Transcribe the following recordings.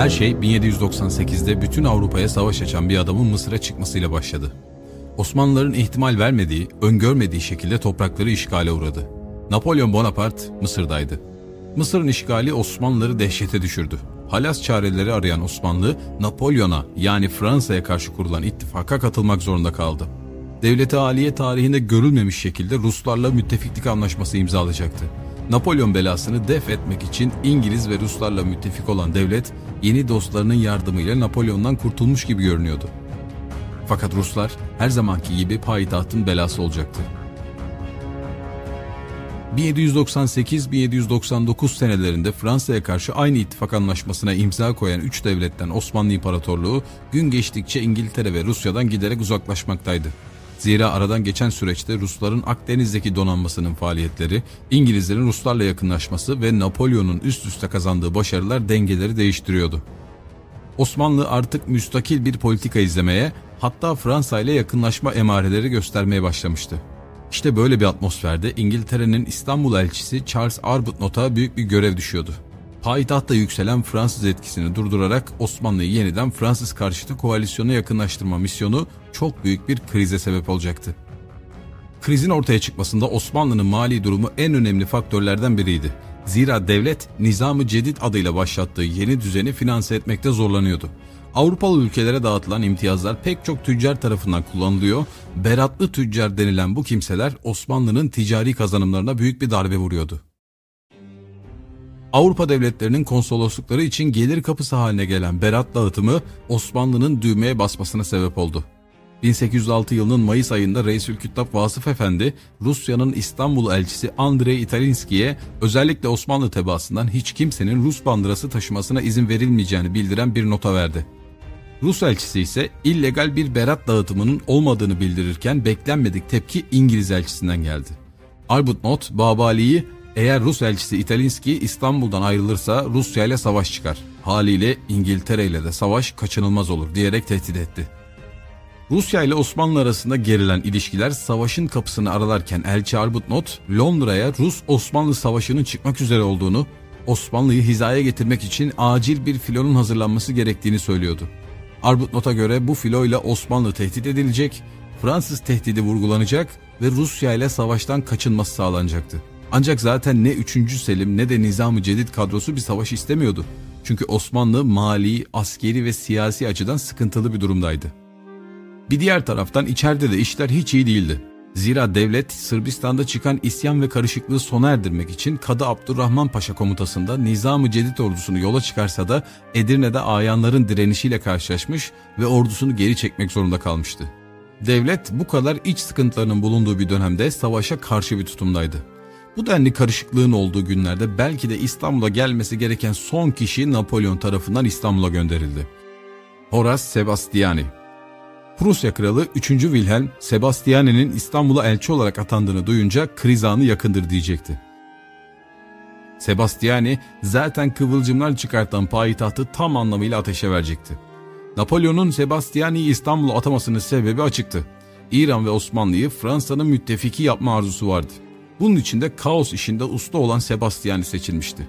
Her şey 1798'de bütün Avrupa'ya savaş açan bir adamın Mısır'a çıkmasıyla başladı. Osmanlıların ihtimal vermediği, öngörmediği şekilde toprakları işgale uğradı. Napolyon Bonaparte Mısır'daydı. Mısır'ın işgali Osmanlıları dehşete düşürdü. Halas çareleri arayan Osmanlı, Napolyon'a yani Fransa'ya karşı kurulan ittifaka katılmak zorunda kaldı. Devleti Aliye tarihinde görülmemiş şekilde Ruslarla müttefiklik anlaşması imzalayacaktı. Napolyon belasını def etmek için İngiliz ve Ruslarla müttefik olan devlet, yeni dostlarının yardımıyla Napolyon'dan kurtulmuş gibi görünüyordu. Fakat Ruslar her zamanki gibi payitahtın belası olacaktı. 1798-1799 senelerinde Fransa'ya karşı aynı ittifak anlaşmasına imza koyan üç devletten Osmanlı İmparatorluğu gün geçtikçe İngiltere ve Rusya'dan giderek uzaklaşmaktaydı. Zira aradan geçen süreçte Rusların Akdeniz'deki donanmasının faaliyetleri, İngilizlerin Ruslarla yakınlaşması ve Napolyon'un üst üste kazandığı başarılar dengeleri değiştiriyordu. Osmanlı artık müstakil bir politika izlemeye, hatta Fransa ile yakınlaşma emareleri göstermeye başlamıştı. İşte böyle bir atmosferde İngiltere'nin İstanbul elçisi Charles Arbuthnot'a büyük bir görev düşüyordu. Payitahtta yükselen Fransız etkisini durdurarak Osmanlı'yı yeniden Fransız karşıtı koalisyona yakınlaştırma misyonu çok büyük bir krize sebep olacaktı. Krizin ortaya çıkmasında Osmanlı'nın mali durumu en önemli faktörlerden biriydi. Zira devlet Nizam-ı Cedid adıyla başlattığı yeni düzeni finanse etmekte zorlanıyordu. Avrupalı ülkelere dağıtılan imtiyazlar pek çok tüccar tarafından kullanılıyor. Beratlı tüccar denilen bu kimseler Osmanlı'nın ticari kazanımlarına büyük bir darbe vuruyordu. Avrupa devletlerinin konsoloslukları için gelir kapısı haline gelen berat dağıtımı Osmanlı'nın düğmeye basmasına sebep oldu. 1806 yılının Mayıs ayında Reisülküttab Vasıf Efendi, Rusya'nın İstanbul elçisi Andrei Italinski'ye özellikle Osmanlı tebaasından hiç kimsenin Rus bandırası taşımasına izin verilmeyeceğini bildiren bir nota verdi. Rus elçisi ise illegal bir berat dağıtımının olmadığını bildirirken beklenmedik tepki İngiliz elçisinden geldi. Arbuthnot, Babali'yi eğer Rus elçisi Italinski İstanbul'dan ayrılırsa Rusya ile savaş çıkar. Haliyle İngiltere ile de savaş kaçınılmaz olur diyerek tehdit etti. Rusya ile Osmanlı arasında gerilen ilişkiler savaşın kapısını aralarken Elçi Arbuthnot Londra'ya Rus-Osmanlı savaşının çıkmak üzere olduğunu, Osmanlı'yı hizaya getirmek için acil bir filonun hazırlanması gerektiğini söylüyordu. Arbuthnot'a göre bu filoyla Osmanlı tehdit edilecek, Fransız tehdidi vurgulanacak ve Rusya ile savaştan kaçınması sağlanacaktı. Ancak zaten ne 3. Selim ne de Nizam-ı Cedid kadrosu bir savaş istemiyordu. Çünkü Osmanlı mali, askeri ve siyasi açıdan sıkıntılı bir durumdaydı. Bir diğer taraftan içeride de işler hiç iyi değildi. Zira devlet Sırbistan'da çıkan isyan ve karışıklığı sona erdirmek için Kadı Abdurrahman Paşa komutasında Nizam-ı Cedid ordusunu yola çıkarsa da Edirne'de ayanların direnişiyle karşılaşmış ve ordusunu geri çekmek zorunda kalmıştı. Devlet bu kadar iç sıkıntılarının bulunduğu bir dönemde savaşa karşı bir tutumdaydı. Bu denli karışıklığın olduğu günlerde belki de İstanbul'a gelmesi gereken son kişi Napolyon tarafından İstanbul'a gönderildi. Horace Sebastiani Prusya Kralı 3. Wilhelm, Sebastiani'nin İstanbul'a elçi olarak atandığını duyunca kriz anı yakındır diyecekti. Sebastiani zaten kıvılcımlar çıkartan payitahtı tam anlamıyla ateşe verecekti. Napolyon'un Sebastiani'yi İstanbul'a atamasının sebebi açıktı. İran ve Osmanlı'yı Fransa'nın müttefiki yapma arzusu vardı. Bunun için de kaos işinde usta olan Sebastiani seçilmişti.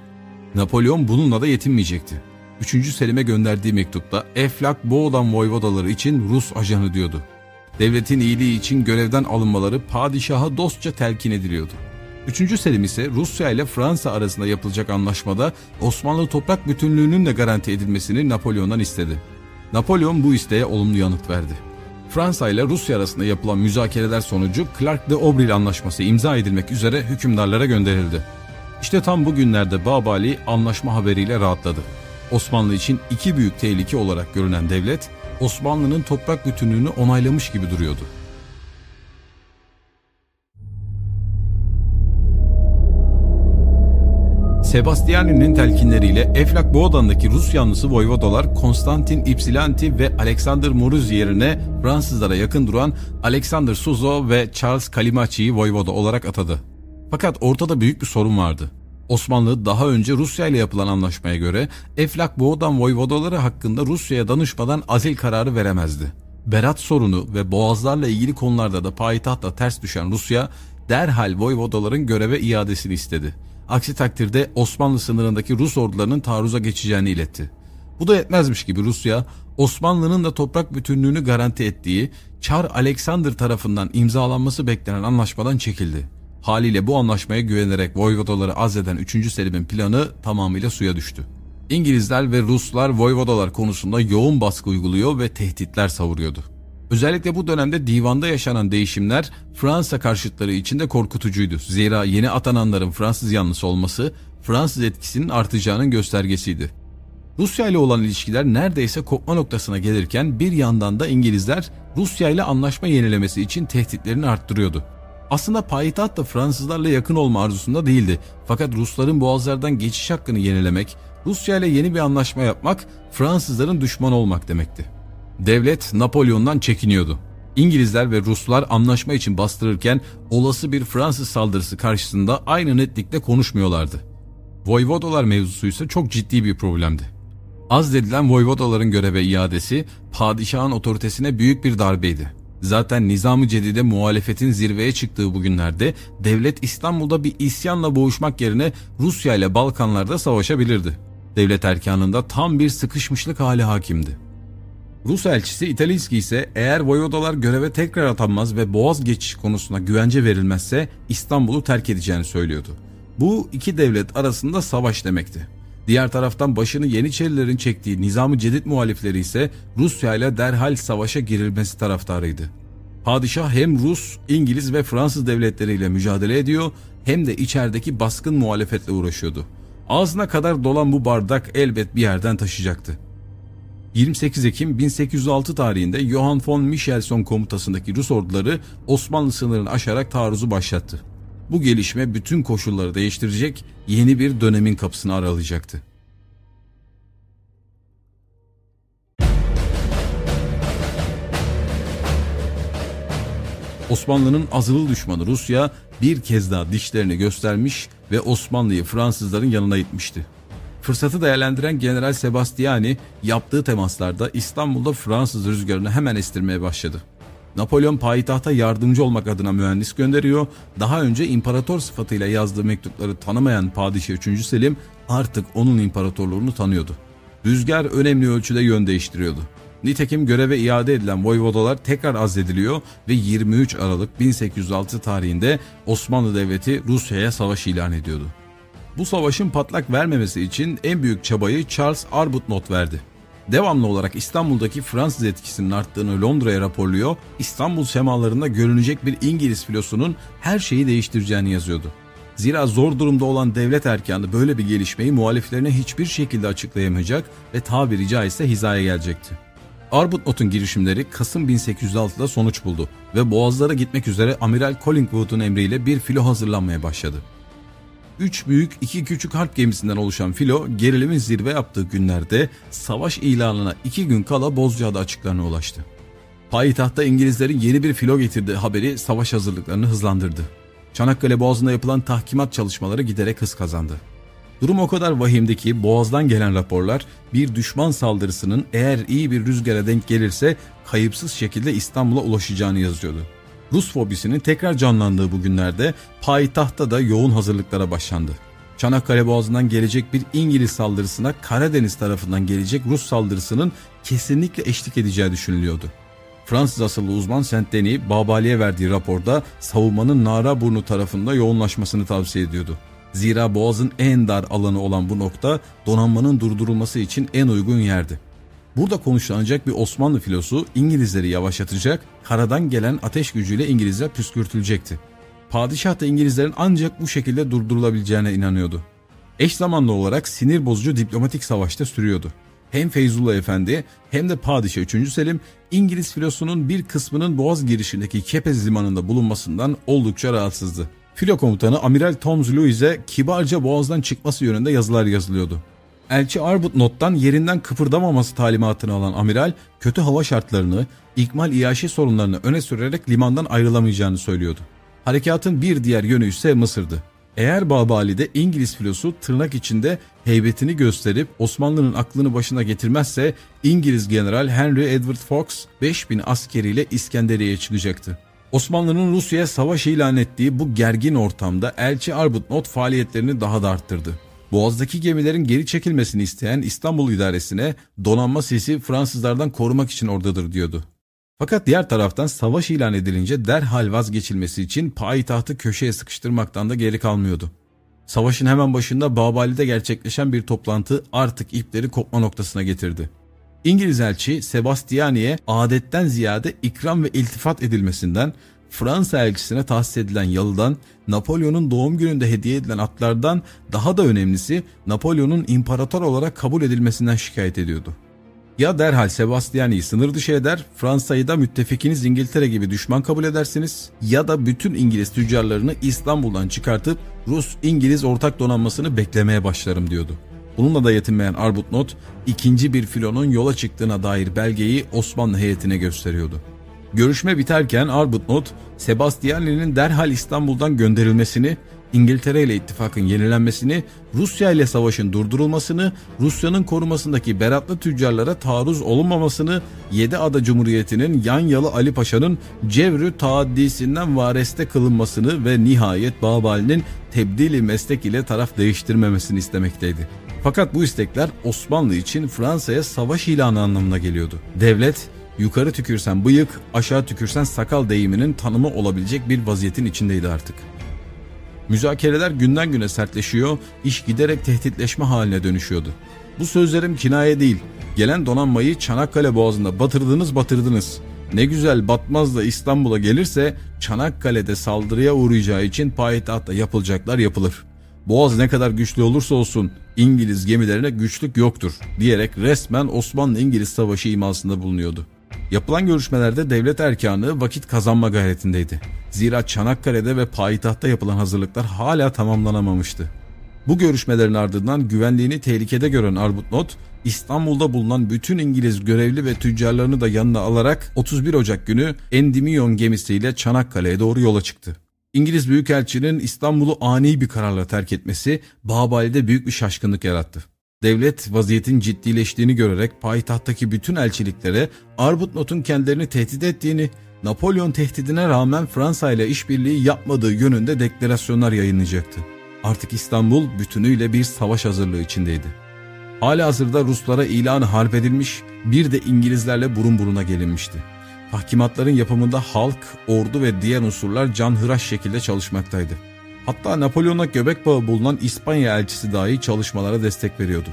Napolyon bununla da yetinmeyecekti. 3. Selim'e gönderdiği mektupta Eflak Boğdan voyvodaları için Rus ajanı diyordu. Devletin iyiliği için görevden alınmaları padişaha dostça telkin ediliyordu. 3. Selim ise Rusya ile Fransa arasında yapılacak anlaşmada Osmanlı toprak bütünlüğünün de garanti edilmesini Napolyon'dan istedi. Napolyon bu isteğe olumlu yanıt verdi. Fransa ile Rusya arasında yapılan müzakereler sonucu Clark de Obril anlaşması imza edilmek üzere hükümdarlara gönderildi. İşte tam bu günlerde Babali anlaşma haberiyle rahatladı. Osmanlı için iki büyük tehlike olarak görünen devlet, Osmanlı'nın toprak bütünlüğünü onaylamış gibi duruyordu. Sebastiani'nin telkinleriyle Eflak Boğdan'daki Rus yanlısı voyvodalar Konstantin Ypsilanti ve Alexander Muruz yerine Fransızlara yakın duran Alexander Suzo ve Charles Kalimachi'yi voyvoda olarak atadı. Fakat ortada büyük bir sorun vardı. Osmanlı daha önce Rusya ile yapılan anlaşmaya göre Eflak Boğdan voyvodaları hakkında Rusya'ya danışmadan azil kararı veremezdi. Berat sorunu ve boğazlarla ilgili konularda da payitahta ters düşen Rusya derhal voyvodaların göreve iadesini istedi. Aksi takdirde Osmanlı sınırındaki Rus ordularının taarruza geçeceğini iletti. Bu da yetmezmiş gibi Rusya, Osmanlı'nın da toprak bütünlüğünü garanti ettiği Çar Alexander tarafından imzalanması beklenen anlaşmadan çekildi. Haliyle bu anlaşmaya güvenerek Voyvodaları azleden 3. Selim'in planı tamamıyla suya düştü. İngilizler ve Ruslar Voyvodalar konusunda yoğun baskı uyguluyor ve tehditler savuruyordu. Özellikle bu dönemde divanda yaşanan değişimler Fransa karşıtları için de korkutucuydu. Zira yeni atananların Fransız yanlısı olması Fransız etkisinin artacağının göstergesiydi. Rusya ile olan ilişkiler neredeyse kopma noktasına gelirken bir yandan da İngilizler Rusya ile anlaşma yenilemesi için tehditlerini arttırıyordu. Aslında payitaht da Fransızlarla yakın olma arzusunda değildi. Fakat Rusların boğazlardan geçiş hakkını yenilemek, Rusya ile yeni bir anlaşma yapmak Fransızların düşman olmak demekti. Devlet Napolyon'dan çekiniyordu. İngilizler ve Ruslar anlaşma için bastırırken olası bir Fransız saldırısı karşısında aynı netlikte konuşmuyorlardı. Voyvodalar mevzusu ise çok ciddi bir problemdi. Az dedilen voyvodaların göreve iadesi padişahın otoritesine büyük bir darbeydi. Zaten Nizam-ı Cedid'e muhalefetin zirveye çıktığı bu günlerde devlet İstanbul'da bir isyanla boğuşmak yerine Rusya ile Balkanlarda savaşabilirdi. Devlet erkanında tam bir sıkışmışlık hali hakimdi. Rus elçisi İtalinski ise eğer voyvodalar göreve tekrar atanmaz ve boğaz geçiş konusuna güvence verilmezse İstanbul'u terk edeceğini söylüyordu. Bu iki devlet arasında savaş demekti. Diğer taraftan başını Yeniçerilerin çektiği Nizam-ı Cedid muhalifleri ise Rusya ile derhal savaşa girilmesi taraftarıydı. Padişah hem Rus, İngiliz ve Fransız devletleriyle mücadele ediyor hem de içerideki baskın muhalefetle uğraşıyordu. Ağzına kadar dolan bu bardak elbet bir yerden taşıyacaktı. 28 Ekim 1806 tarihinde Johann von Michelson komutasındaki Rus orduları Osmanlı sınırını aşarak taarruzu başlattı. Bu gelişme bütün koşulları değiştirecek, yeni bir dönemin kapısını aralayacaktı. Osmanlı'nın azılı düşmanı Rusya bir kez daha dişlerini göstermiş ve Osmanlı'yı Fransızların yanına itmişti. Fırsatı değerlendiren General Sebastiani yaptığı temaslarda İstanbul'da Fransız rüzgarını hemen estirmeye başladı. Napolyon payitahta yardımcı olmak adına mühendis gönderiyor. Daha önce imparator sıfatıyla yazdığı mektupları tanımayan Padişah 3. Selim artık onun imparatorluğunu tanıyordu. Rüzgar önemli ölçüde yön değiştiriyordu. Nitekim göreve iade edilen voyvodalar tekrar azlediliyor ve 23 Aralık 1806 tarihinde Osmanlı Devleti Rusya'ya savaş ilan ediyordu. Bu savaşın patlak vermemesi için en büyük çabayı Charles Arbuthnot verdi. Devamlı olarak İstanbul'daki Fransız etkisinin arttığını Londra'ya raporluyor, İstanbul semalarında görünecek bir İngiliz filosunun her şeyi değiştireceğini yazıyordu. Zira zor durumda olan devlet erkanı böyle bir gelişmeyi muhaliflerine hiçbir şekilde açıklayamayacak ve tabiri caizse hizaya gelecekti. Arbuthnot'un girişimleri Kasım 1806'da sonuç buldu ve Boğazlara gitmek üzere Amiral Collingwood'un emriyle bir filo hazırlanmaya başladı. Üç büyük iki küçük harp gemisinden oluşan filo gerilimin zirve yaptığı günlerde savaş ilanına iki gün kala Bozcaada açıklarına ulaştı. Payitahtta İngilizlerin yeni bir filo getirdiği haberi savaş hazırlıklarını hızlandırdı. Çanakkale Boğazı'nda yapılan tahkimat çalışmaları giderek hız kazandı. Durum o kadar vahimdi ki Boğaz'dan gelen raporlar bir düşman saldırısının eğer iyi bir rüzgara denk gelirse kayıpsız şekilde İstanbul'a ulaşacağını yazıyordu. Rus fobisinin tekrar canlandığı bu günlerde payitahta da yoğun hazırlıklara başlandı. Çanakkale Boğazı'ndan gelecek bir İngiliz saldırısına Karadeniz tarafından gelecek Rus saldırısının kesinlikle eşlik edeceği düşünülüyordu. Fransız asıllı uzman Saint Denis, Babali'ye verdiği raporda savunmanın Naraburnu tarafında yoğunlaşmasını tavsiye ediyordu. Zira Boğaz'ın en dar alanı olan bu nokta donanmanın durdurulması için en uygun yerdi. Burada konuşlanacak bir Osmanlı filosu İngilizleri yavaşlatacak, karadan gelen ateş gücüyle İngilizler püskürtülecekti. Padişah da İngilizlerin ancak bu şekilde durdurulabileceğine inanıyordu. Eş zamanlı olarak sinir bozucu diplomatik savaşta sürüyordu. Hem Feyzullah Efendi hem de Padişah 3. Selim İngiliz filosunun bir kısmının Boğaz girişindeki Kepez limanında bulunmasından oldukça rahatsızdı. Filo komutanı Amiral Tom Louis'e kibarca Boğaz'dan çıkması yönünde yazılar yazılıyordu. Elçi Arbuthnot'tan yerinden kıpırdamaması talimatını alan amiral kötü hava şartlarını, ikmal iaşi sorunlarını öne sürerek limandan ayrılamayacağını söylüyordu. Harekatın bir diğer yönü ise Mısır'dı. Eğer Babali'de İngiliz filosu tırnak içinde heybetini gösterip Osmanlı'nın aklını başına getirmezse İngiliz General Henry Edward Fox 5000 askeriyle İskenderiye'ye çıkacaktı. Osmanlı'nın Rusya'ya savaş ilan ettiği bu gergin ortamda elçi Arbuthnot faaliyetlerini daha da arttırdı. Boğaz'daki gemilerin geri çekilmesini isteyen İstanbul idaresine donanma sesi Fransızlardan korumak için oradadır diyordu. Fakat diğer taraftan savaş ilan edilince derhal vazgeçilmesi için payitahtı köşeye sıkıştırmaktan da geri kalmıyordu. Savaşın hemen başında Babali'de gerçekleşen bir toplantı artık ipleri kopma noktasına getirdi. İngiliz elçi Sebastiani'ye adetten ziyade ikram ve iltifat edilmesinden, Fransa elçisine tahsis edilen yalıdan, Napolyon'un doğum gününde hediye edilen atlardan daha da önemlisi Napolyon'un imparator olarak kabul edilmesinden şikayet ediyordu. Ya derhal Sebastiani'yi sınır dışı eder, Fransa'yı da müttefikiniz İngiltere gibi düşman kabul edersiniz ya da bütün İngiliz tüccarlarını İstanbul'dan çıkartıp Rus-İngiliz ortak donanmasını beklemeye başlarım diyordu. Bununla da yetinmeyen Arbutnot, ikinci bir filonun yola çıktığına dair belgeyi Osmanlı heyetine gösteriyordu. Görüşme biterken Arbutnot, Sebastiani'nin derhal İstanbul'dan gönderilmesini İngiltere ile ittifakın yenilenmesini, Rusya ile savaşın durdurulmasını, Rusya'nın korumasındaki beratlı tüccarlara taarruz olunmamasını, Yedi Ada Cumhuriyeti'nin Yanyalı Ali Paşa'nın Cevrü taaddisinden vareste kılınmasını ve nihayet Babali'nin tebdili meslek ile taraf değiştirmemesini istemekteydi. Fakat bu istekler Osmanlı için Fransa'ya savaş ilanı anlamına geliyordu. Devlet, yukarı tükürsen bıyık, aşağı tükürsen sakal deyiminin tanımı olabilecek bir vaziyetin içindeydi artık. Müzakereler günden güne sertleşiyor, iş giderek tehditleşme haline dönüşüyordu. Bu sözlerim kinaye değil. Gelen donanmayı Çanakkale Boğazı'nda batırdınız batırdınız. Ne güzel batmaz da İstanbul'a gelirse Çanakkale'de saldırıya uğrayacağı için payitahtta yapılacaklar yapılır. Boğaz ne kadar güçlü olursa olsun İngiliz gemilerine güçlük yoktur diyerek resmen Osmanlı-İngiliz savaşı imasında bulunuyordu. Yapılan görüşmelerde devlet erkanı vakit kazanma gayretindeydi. Zira Çanakkale'de ve payitahtta yapılan hazırlıklar hala tamamlanamamıştı. Bu görüşmelerin ardından güvenliğini tehlikede gören Arbutnot, İstanbul'da bulunan bütün İngiliz görevli ve tüccarlarını da yanına alarak 31 Ocak günü Endymion gemisiyle Çanakkale'ye doğru yola çıktı. İngiliz Büyükelçinin İstanbul'u ani bir kararla terk etmesi Babali'de büyük bir şaşkınlık yarattı. Devlet vaziyetin ciddileştiğini görerek payitahttaki bütün elçiliklere Arbutnot'un kendilerini tehdit ettiğini, Napolyon tehdidine rağmen Fransa ile işbirliği yapmadığı yönünde deklarasyonlar yayınlayacaktı. Artık İstanbul bütünüyle bir savaş hazırlığı içindeydi. Hala hazırda Ruslara ilanı harp edilmiş, bir de İngilizlerle burun buruna gelinmişti. Tahkimatların yapımında halk, ordu ve diğer unsurlar canhıraş şekilde çalışmaktaydı. Hatta Napolyon'a göbek bağı bulunan İspanya elçisi dahi çalışmalara destek veriyordu.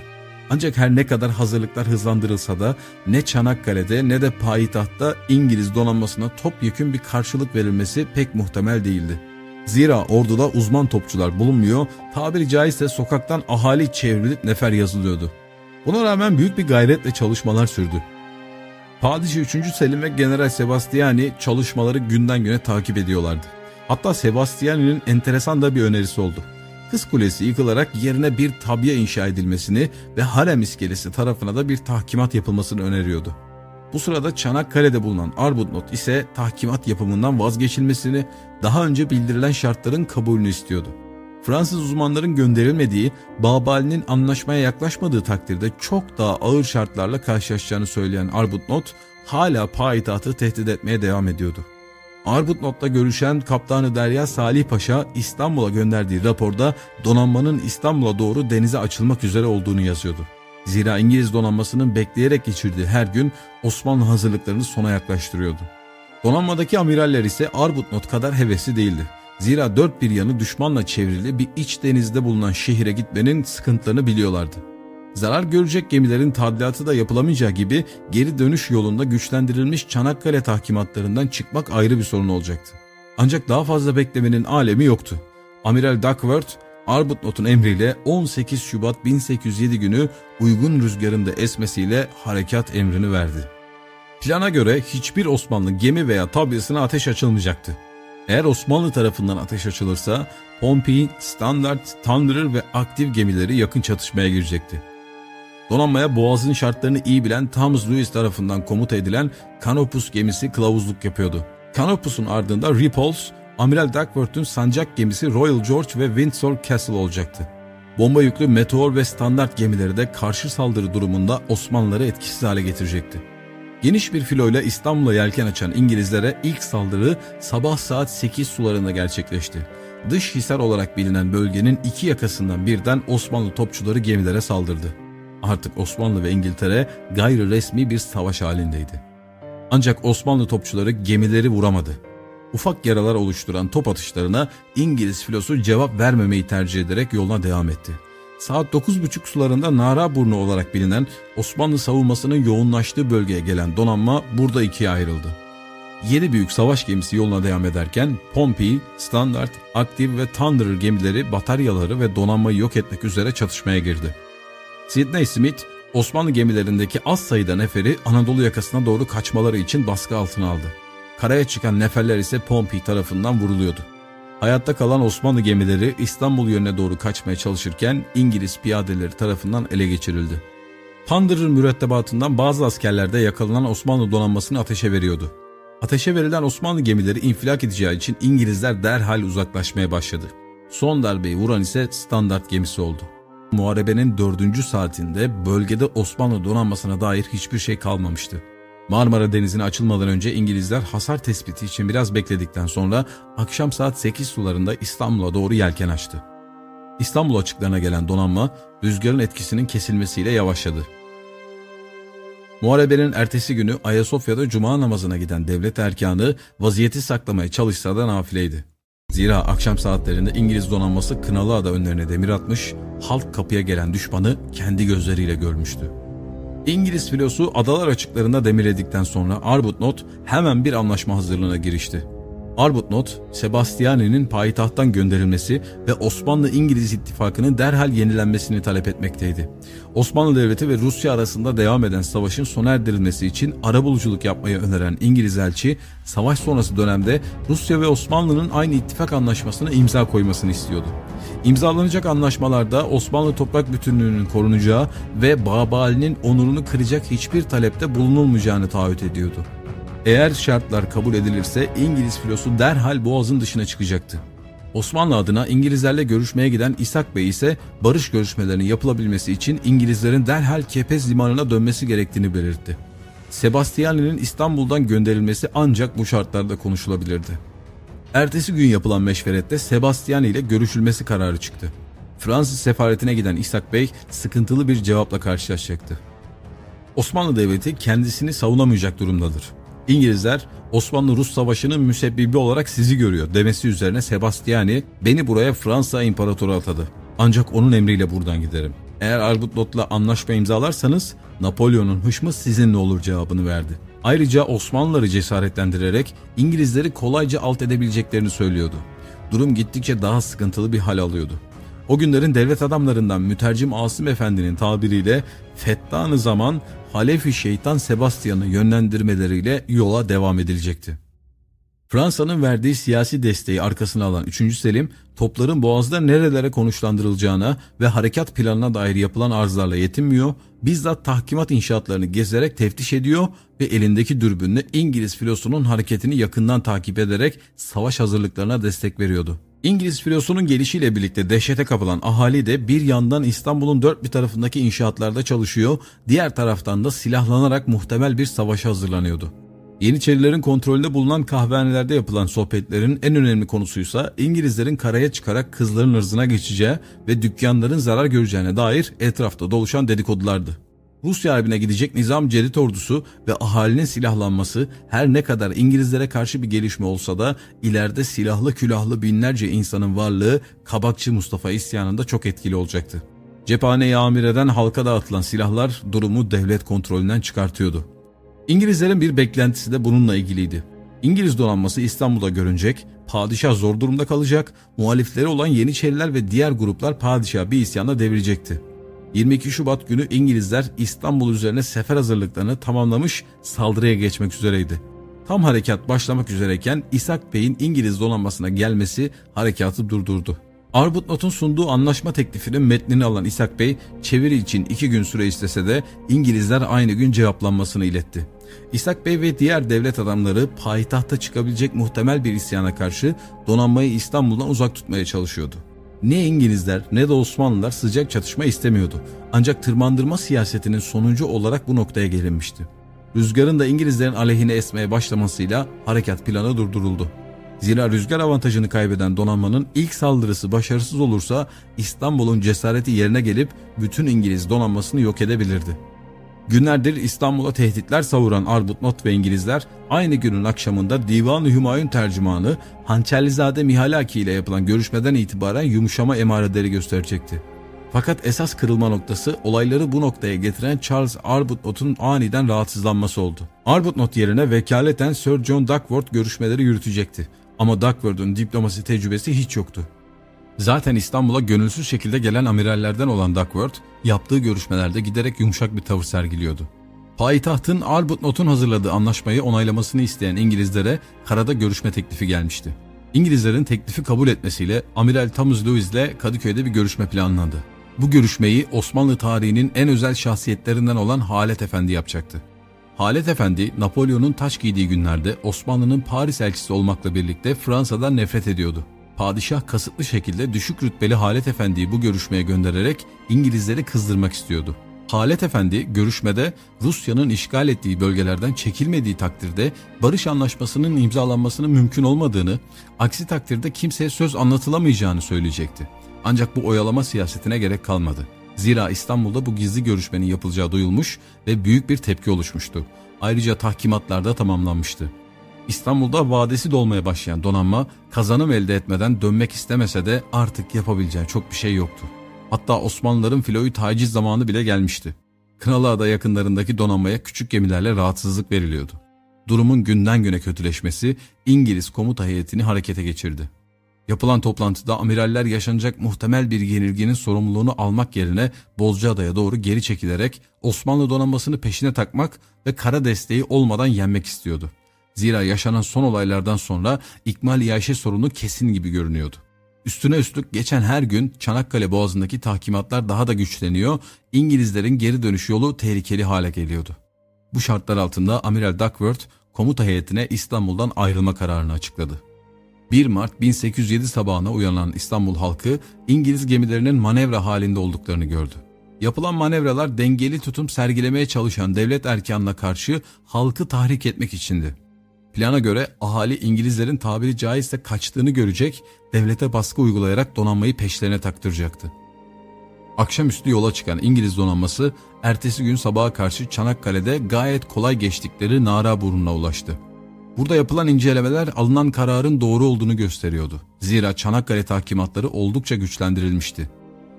Ancak her ne kadar hazırlıklar hızlandırılsa da ne Çanakkale'de ne de payitahtta İngiliz donanmasına topyekün bir karşılık verilmesi pek muhtemel değildi. Zira orduda uzman topçular bulunmuyor, tabiri caizse sokaktan ahali çevrilip nefer yazılıyordu. Buna rağmen büyük bir gayretle çalışmalar sürdü. Padişah 3. Selim ve General Sebastiani çalışmaları günden güne takip ediyorlardı. Hatta Sebastiani'nin enteresan da bir önerisi oldu. Kız Kulesi yıkılarak yerine bir tabya inşa edilmesini ve harem iskelesi tarafına da bir tahkimat yapılmasını öneriyordu. Bu sırada Çanakkale'de bulunan Arbutnot ise tahkimat yapımından vazgeçilmesini daha önce bildirilen şartların kabulünü istiyordu. Fransız uzmanların gönderilmediği, Babali'nin anlaşmaya yaklaşmadığı takdirde çok daha ağır şartlarla karşılaşacağını söyleyen Arbutnot hala payitahtı tehdit etmeye devam ediyordu. Arbutnot'la görüşen Kaptanı Derya Salih Paşa İstanbul'a gönderdiği raporda donanmanın İstanbul'a doğru denize açılmak üzere olduğunu yazıyordu. Zira İngiliz donanmasının bekleyerek geçirdiği her gün Osmanlı hazırlıklarını sona yaklaştırıyordu. Donanmadaki amiraller ise Arbutnot kadar hevesli değildi. Zira dört bir yanı düşmanla çevrili bir iç denizde bulunan şehire gitmenin sıkıntılarını biliyorlardı. Zarar görecek gemilerin tadilatı da yapılamayacağı gibi geri dönüş yolunda güçlendirilmiş Çanakkale tahkimatlarından çıkmak ayrı bir sorun olacaktı. Ancak daha fazla beklemenin alemi yoktu. Amiral Duckworth, Arbutnot'un emriyle 18 Şubat 1807 günü uygun rüzgarında esmesiyle harekat emrini verdi. Plana göre hiçbir Osmanlı gemi veya tabyasına ateş açılmayacaktı. Eğer Osmanlı tarafından ateş açılırsa Pompey, Standard, Thunderer ve aktif gemileri yakın çatışmaya girecekti. Donanmaya boğazın şartlarını iyi bilen Thomas Lewis tarafından komuta edilen Canopus gemisi kılavuzluk yapıyordu. Canopus'un ardında Repulse, Amiral Duckworth'un sancak gemisi Royal George ve Windsor Castle olacaktı. Bomba yüklü Meteor ve Standart gemileri de karşı saldırı durumunda Osmanlıları etkisiz hale getirecekti. Geniş bir filoyla İstanbul'a yelken açan İngilizlere ilk saldırı sabah saat 8 sularında gerçekleşti. Dış Hisar olarak bilinen bölgenin iki yakasından birden Osmanlı topçuları gemilere saldırdı. Artık Osmanlı ve İngiltere gayri resmi bir savaş halindeydi. Ancak Osmanlı topçuları gemileri vuramadı. Ufak yaralar oluşturan top atışlarına İngiliz filosu cevap vermemeyi tercih ederek yoluna devam etti. Saat 9.30 sularında Naraburnu olarak bilinen Osmanlı savunmasının yoğunlaştığı bölgeye gelen donanma burada ikiye ayrıldı. Yedi büyük savaş gemisi yoluna devam ederken Pompey, Standard, Active ve Thunderer gemileri bataryaları ve donanmayı yok etmek üzere çatışmaya girdi. Sidney Smith, Osmanlı gemilerindeki az sayıda neferi Anadolu yakasına doğru kaçmaları için baskı altına aldı. Karaya çıkan neferler ise Pompey tarafından vuruluyordu. Hayatta kalan Osmanlı gemileri İstanbul yönüne doğru kaçmaya çalışırken İngiliz piyadeleri tarafından ele geçirildi. Thunderer mürettebatından bazı askerler de yakalanan Osmanlı donanmasını ateşe veriyordu. Ateşe verilen Osmanlı gemileri infilak edeceği için İngilizler derhal uzaklaşmaya başladı. Son darbeyi vuran ise standart gemisi oldu. Muharebenin dördüncü saatinde bölgede Osmanlı donanmasına dair hiçbir şey kalmamıştı. Marmara Denizi'ne açılmadan önce İngilizler hasar tespiti için biraz bekledikten sonra akşam saat 8 sularında İstanbul'a doğru yelken açtı. İstanbul açıklarına gelen donanma rüzgarın etkisinin kesilmesiyle yavaşladı. Muharebenin ertesi günü Ayasofya'da cuma namazına giden devlet erkanı vaziyeti saklamaya çalışsa da nafileydi. Zira akşam saatlerinde İngiliz donanması Kınalı Ada önlerine demir atmış, halk kapıya gelen düşmanı kendi gözleriyle görmüştü. İngiliz filosu adalar açıklarında demirledikten sonra Arbuthnot hemen bir anlaşma hazırlığına girişti. Arbuthnot, Sebastiani'nin payitahttan gönderilmesi ve Osmanlı-İngiliz ittifakının derhal yenilenmesini talep etmekteydi. Osmanlı Devleti ve Rusya arasında devam eden savaşın sona erdirilmesi için arabuluculuk yapmayı öneren İngiliz elçi, savaş sonrası dönemde Rusya ve Osmanlı'nın aynı ittifak anlaşmasına imza koymasını istiyordu. İmzalanacak anlaşmalarda Osmanlı toprak bütünlüğünün korunacağı ve Babali'nin onurunu kıracak hiçbir talepte bulunulmayacağını taahhüt ediyordu. Eğer şartlar kabul edilirse İngiliz filosu derhal boğazın dışına çıkacaktı. Osmanlı adına İngilizlerle görüşmeye giden İshak Bey ise barış görüşmelerinin yapılabilmesi için İngilizlerin derhal Kepez limanına dönmesi gerektiğini belirtti. Sebastiani'nin İstanbul'dan gönderilmesi ancak bu şartlarda konuşulabilirdi. Ertesi gün yapılan meşverette Sebastiani ile görüşülmesi kararı çıktı. Fransız sefaretine giden İshak Bey sıkıntılı bir cevapla karşılaşacaktı. Osmanlı Devleti kendisini savunamayacak durumdadır. İngilizler Osmanlı-Rus savaşının müsebbibi olarak sizi görüyor demesi üzerine Sebastiani beni buraya Fransa imparatoru atadı. Ancak onun emriyle buradan giderim. Eğer Arbuthnot'la anlaşma imzalarsanız Napolyon'un hışmı sizinle olur cevabını verdi. Ayrıca Osmanlıları cesaretlendirerek İngilizleri kolayca alt edebileceklerini söylüyordu. Durum gittikçe daha sıkıntılı bir hal alıyordu. O günlerin devlet adamlarından mütercim Asım Efendi'nin tabiriyle fettanı zaman Halefi şeytan Sebastian'ı yönlendirmeleriyle yola devam edilecekti. Fransa'nın verdiği siyasi desteği arkasına alan 3. Selim, topların boğazda nerelere konuşlandırılacağına ve harekat planına dair yapılan arzlarla yetinmiyor, bizzat tahkimat inşaatlarını gezerek teftiş ediyor ve elindeki dürbünle İngiliz filosunun hareketini yakından takip ederek savaş hazırlıklarına destek veriyordu. İngiliz filosunun gelişiyle birlikte dehşete kapılan ahali de bir yandan İstanbul'un dört bir tarafındaki inşaatlarda çalışıyor, diğer taraftan da silahlanarak muhtemel bir savaşa hazırlanıyordu. Yeniçerilerin kontrolünde bulunan kahvehanelerde yapılan sohbetlerin en önemli konusuysa İngilizlerin karaya çıkarak kızların ırzına geçeceği ve dükkanların zarar göreceğine dair etrafta doluşan dedikodulardı. Rusya harbine gidecek Nizam Cedid ordusu ve ahalinin silahlanması her ne kadar İngilizlere karşı bir gelişme olsa da ileride silahlı külahlı binlerce insanın varlığı Kabakçı Mustafa isyanında çok etkili olacaktı. Cephaneyi amir eden halka dağıtılan silahlar durumu devlet kontrolünden çıkartıyordu. İngilizlerin bir beklentisi de bununla ilgiliydi. İngiliz donanması İstanbul'da görünecek, padişah zor durumda kalacak, muhalifleri olan Yeniçeriler ve diğer gruplar padişah bir isyana devirecekti. 22 Şubat günü İngilizler İstanbul üzerine sefer hazırlıklarını tamamlamış saldırıya geçmek üzereydi. Tam harekat başlamak üzereyken İshak Bey'in İngiliz donanmasına gelmesi harekatı durdurdu. Arbuthnot'un sunduğu anlaşma teklifinin metnini alan İshak Bey çeviri için iki gün süre istese de İngilizler aynı gün cevaplanmasını iletti. İshak Bey ve diğer devlet adamları payitahta çıkabilecek muhtemel bir isyana karşı donanmayı İstanbul'dan uzak tutmaya çalışıyordu. Ne İngilizler ne de Osmanlılar sıcak çatışma istemiyordu. Ancak tırmandırma siyasetinin sonucu olarak bu noktaya gelinmişti. Rüzgarın da İngilizlerin aleyhine esmeye başlamasıyla harekat planı durduruldu. Zira rüzgar avantajını kaybeden donanmanın ilk saldırısı başarısız olursa İstanbul'un cesareti yerine gelip bütün İngiliz donanmasını yok edebilirdi. Günlerdir İstanbul'a tehditler savuran Arbutnot ve İngilizler aynı günün akşamında Divan-ı Hümayun tercümanı Hançerlizade Mihalaki ile yapılan görüşmeden itibaren yumuşama emareleri gösterecekti. Fakat esas kırılma noktası olayları bu noktaya getiren Charles Arbutnot'un aniden rahatsızlanması oldu. Arbutnot yerine vekaleten Sir John Duckworth görüşmeleri yürütecekti. Ama Duckworth'un diplomasi tecrübesi hiç yoktu. Zaten İstanbul'a gönülsüz şekilde gelen amirallerden olan Duckworth, yaptığı görüşmelerde giderek yumuşak bir tavır sergiliyordu. Payitahtın Arbutnot'un hazırladığı anlaşmayı onaylamasını isteyen İngilizlere karada görüşme teklifi gelmişti. İngilizlerin teklifi kabul etmesiyle Amiral Thomas Lewis ile Kadıköy'de bir görüşme planlandı. Bu görüşmeyi Osmanlı tarihinin en özel şahsiyetlerinden olan Halet Efendi yapacaktı. Halet Efendi, Napolyon'un taş giydiği günlerde Osmanlı'nın Paris elçisi olmakla birlikte Fransa'dan nefret ediyordu. Padişah kasıtlı şekilde düşük rütbeli Halet Efendi'yi bu görüşmeye göndererek İngilizleri kızdırmak istiyordu. Halet Efendi görüşmede Rusya'nın işgal ettiği bölgelerden çekilmediği takdirde barış anlaşmasının imzalanmasının mümkün olmadığını, aksi takdirde kimseye söz anlatılamayacağını söyleyecekti. Ancak bu oyalama siyasetine gerek kalmadı. Zira İstanbul'da bu gizli görüşmenin yapılacağı duyulmuş ve büyük bir tepki oluşmuştu. Ayrıca tahkimatlar da tamamlanmıştı. İstanbul'da vadesi dolmaya başlayan donanma kazanım elde etmeden dönmek istemese de artık yapabileceği çok bir şey yoktu. Hatta Osmanlıların filoyu taciz zamanı bile gelmişti. Kınalıada yakınlarındaki donanmaya küçük gemilerle rahatsızlık veriliyordu. Durumun günden güne kötüleşmesi İngiliz komuta heyetini harekete geçirdi. Yapılan toplantıda amiraller yaşanacak muhtemel bir yenilginin sorumluluğunu almak yerine Bozcaada'ya doğru geri çekilerek Osmanlı donanmasını peşine takmak ve kara desteği olmadan yenmek istiyordu. Zira yaşanan son olaylardan sonra ikmal iaşe sorunu kesin gibi görünüyordu. Üstüne üstlük geçen her gün Çanakkale Boğazı'ndaki tahkimatlar daha da güçleniyor, İngilizlerin geri dönüş yolu tehlikeli hale geliyordu. Bu şartlar altında Amiral Duckworth komuta heyetine İstanbul'dan ayrılma kararını açıkladı. 1 Mart 1807 sabahına uyanan İstanbul halkı İngiliz gemilerinin manevra halinde olduklarını gördü. Yapılan manevralar dengeli tutum sergilemeye çalışan devlet erkanına karşı halkı tahrik etmek içindi. Plana göre ahali İngilizlerin tabiri caizse kaçtığını görecek, devlete baskı uygulayarak donanmayı peşlerine taktıracaktı. Akşamüstü yola çıkan İngiliz donanması ertesi gün sabaha karşı Çanakkale'de gayet kolay geçtikleri Naraburnu'na ulaştı. Burada yapılan incelemeler alınan kararın doğru olduğunu gösteriyordu. Zira Çanakkale tahkimatları oldukça güçlendirilmişti.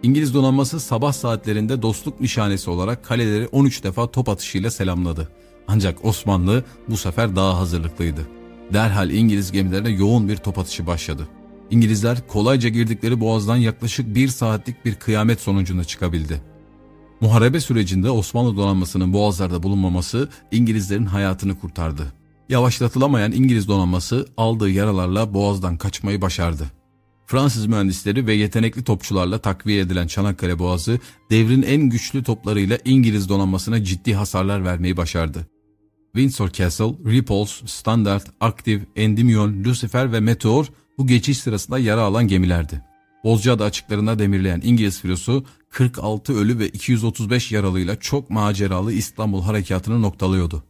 İngiliz donanması sabah saatlerinde dostluk nişanesi olarak kaleleri 13 defa top atışıyla selamladı. Ancak Osmanlı bu sefer daha hazırlıklıydı. Derhal İngiliz gemilerine yoğun bir top atışı başladı. İngilizler kolayca girdikleri boğazdan yaklaşık bir saatlik bir kıyamet sonucunda çıkabildi. Muharebe sürecinde Osmanlı donanmasının boğazlarda bulunmaması İngilizlerin hayatını kurtardı. Yavaşlatılamayan İngiliz donanması aldığı yaralarla boğazdan kaçmayı başardı. Fransız mühendisleri ve yetenekli topçularla takviye edilen Çanakkale Boğazı devrin en güçlü toplarıyla İngiliz donanmasına ciddi hasarlar vermeyi başardı. Windsor Castle, Repulse, Standard, Active, Endymion, Lucifer ve Meteor bu geçiş sırasında yara alan gemilerdi. Bozcaada açıklarına demirleyen İngiliz filosu 46 ölü ve 235 yaralıyla çok maceralı İstanbul harekatını noktalıyordu.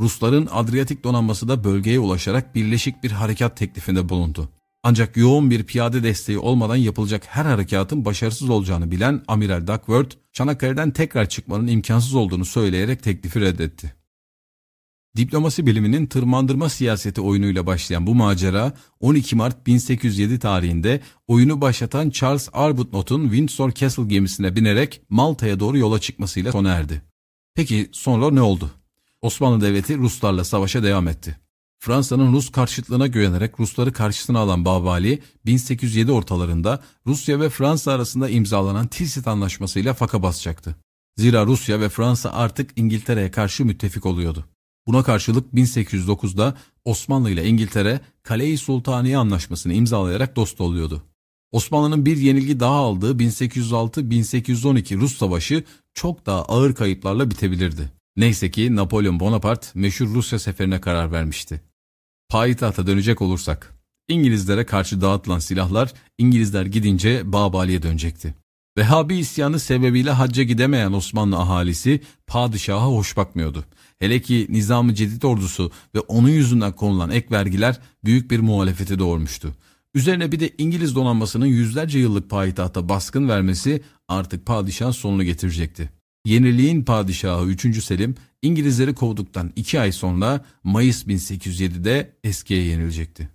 Rusların Adriyatik donanması da bölgeye ulaşarak birleşik bir harekat teklifinde bulundu. Ancak yoğun bir piyade desteği olmadan yapılacak her harekatın başarısız olacağını bilen Amiral Duckworth, Çanakkale'den tekrar çıkmanın imkansız olduğunu söyleyerek teklifi reddetti. Diplomasi biliminin tırmandırma siyaseti oyunuyla başlayan bu macera 12 Mart 1807 tarihinde oyunu başlatan Charles Arbuthnot'un Windsor Castle gemisine binerek Malta'ya doğru yola çıkmasıyla sona erdi. Peki sonra ne oldu? Osmanlı Devleti Ruslarla savaşa devam etti. Fransa'nın Rus karşıtlığına güvenerek Rusları karşısına alan Babali 1807 ortalarında Rusya ve Fransa arasında imzalanan Tilsit Anlaşması'yla faka basacaktı. Zira Rusya ve Fransa artık İngiltere'ye karşı müttefik oluyordu. Buna karşılık 1809'da Osmanlı ile İngiltere Kale-i Sultaniye Anlaşması'nı imzalayarak dost oluyordu. Osmanlı'nın bir yenilgi daha aldığı 1806-1812 Rus Savaşı çok daha ağır kayıplarla bitebilirdi. Neyse ki Napolyon Bonaparte meşhur Rusya seferine karar vermişti. Payitahta dönecek olursak, İngilizlere karşı dağıtılan silahlar İngilizler gidince Babali'ye dönecekti. Vehhabi isyanı sebebiyle hacca gidemeyen Osmanlı ahalisi padişaha hoş bakmıyordu. Hele ki Nizam-ı Cedid ordusu ve onun yüzünden konulan ek vergiler büyük bir muhalefeti doğurmuştu. Üzerine bir de İngiliz donanmasının yüzlerce yıllık payitahta baskın vermesi artık padişahın sonunu getirecekti. Yeniliğin padişahı 3. Selim İngilizleri kovduktan 2 ay sonra Mayıs 1807'de eskiye yenilecekti.